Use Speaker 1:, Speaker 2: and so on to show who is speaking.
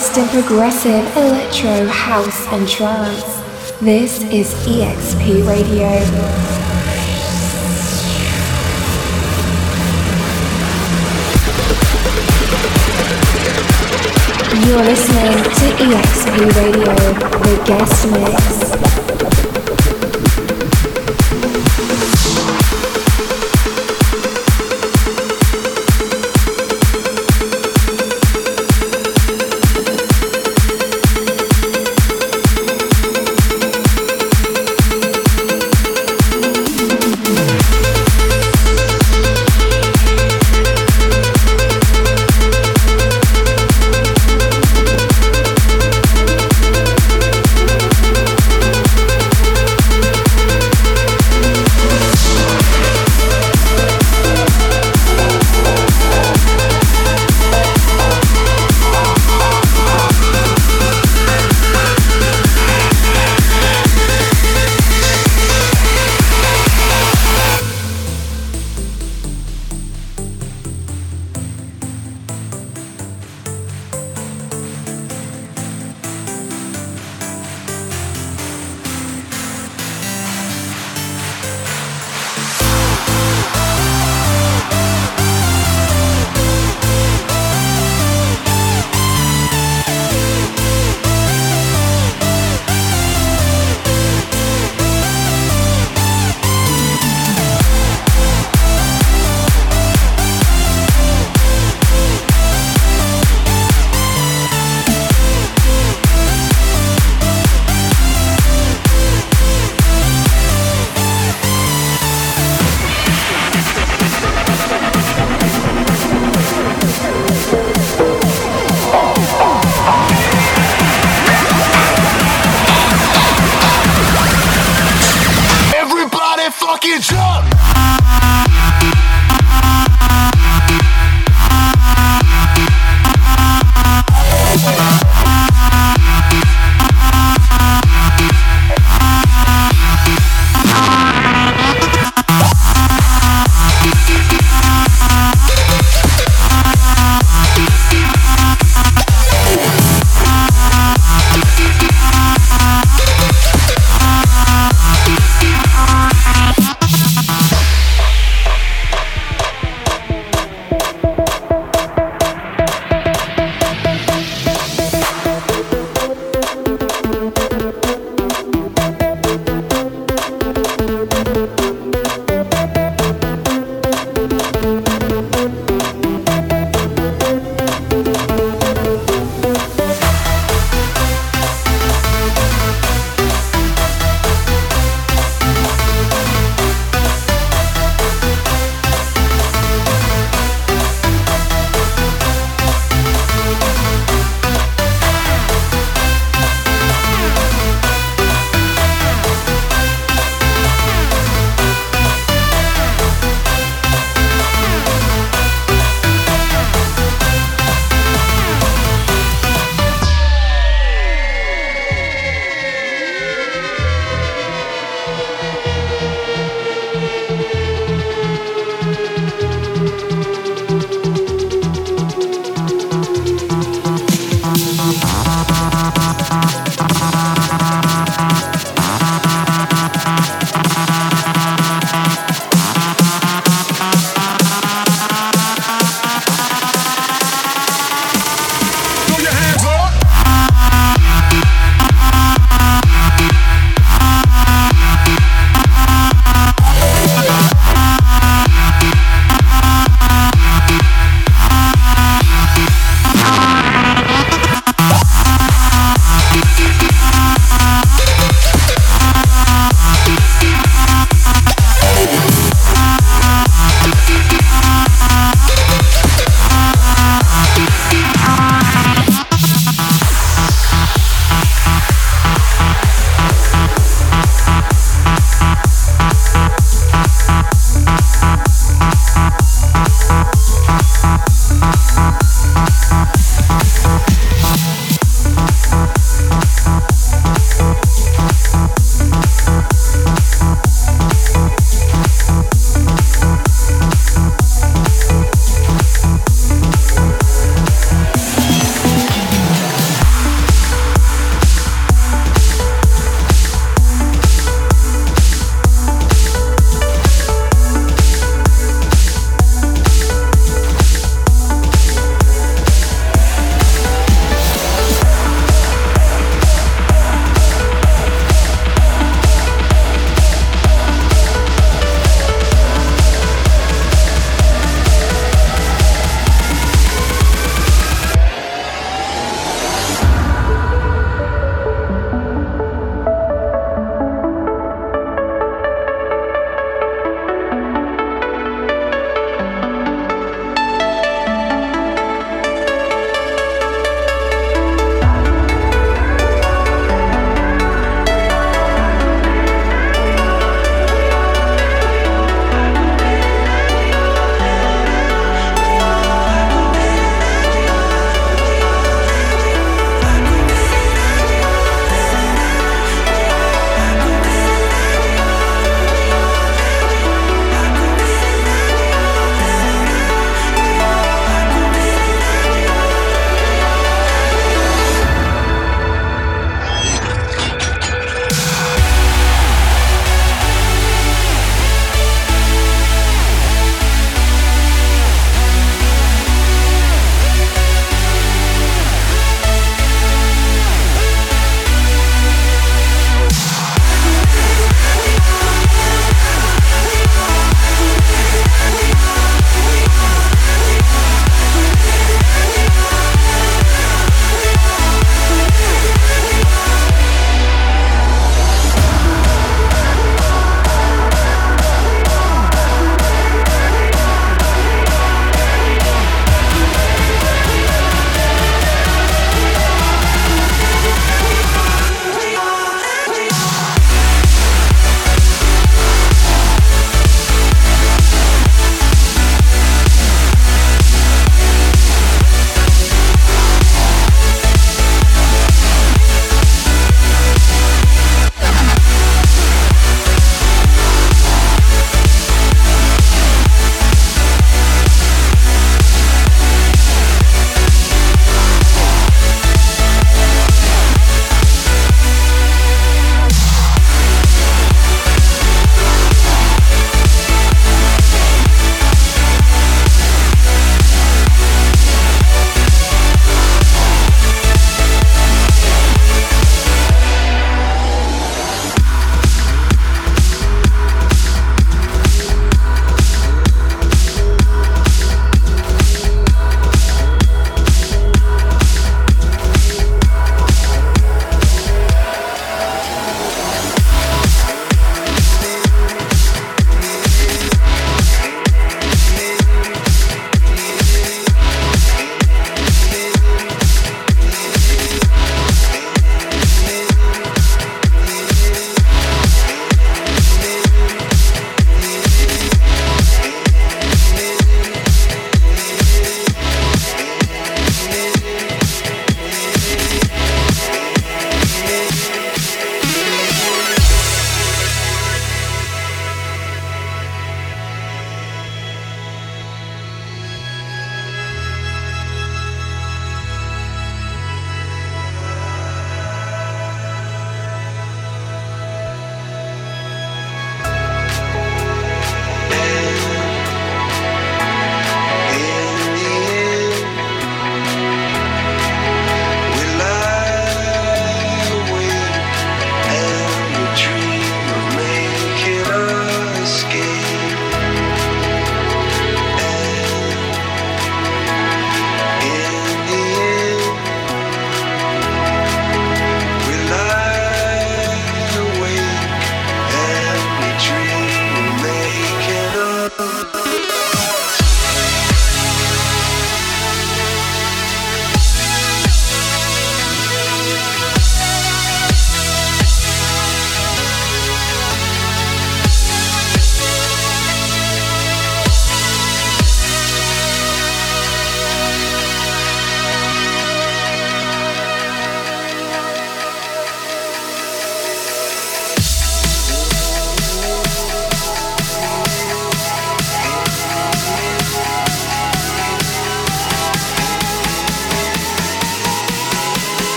Speaker 1: Best in progressive electro, house, and trance. This is EXP Radio. You're listening to EXP Radio, the guest mix.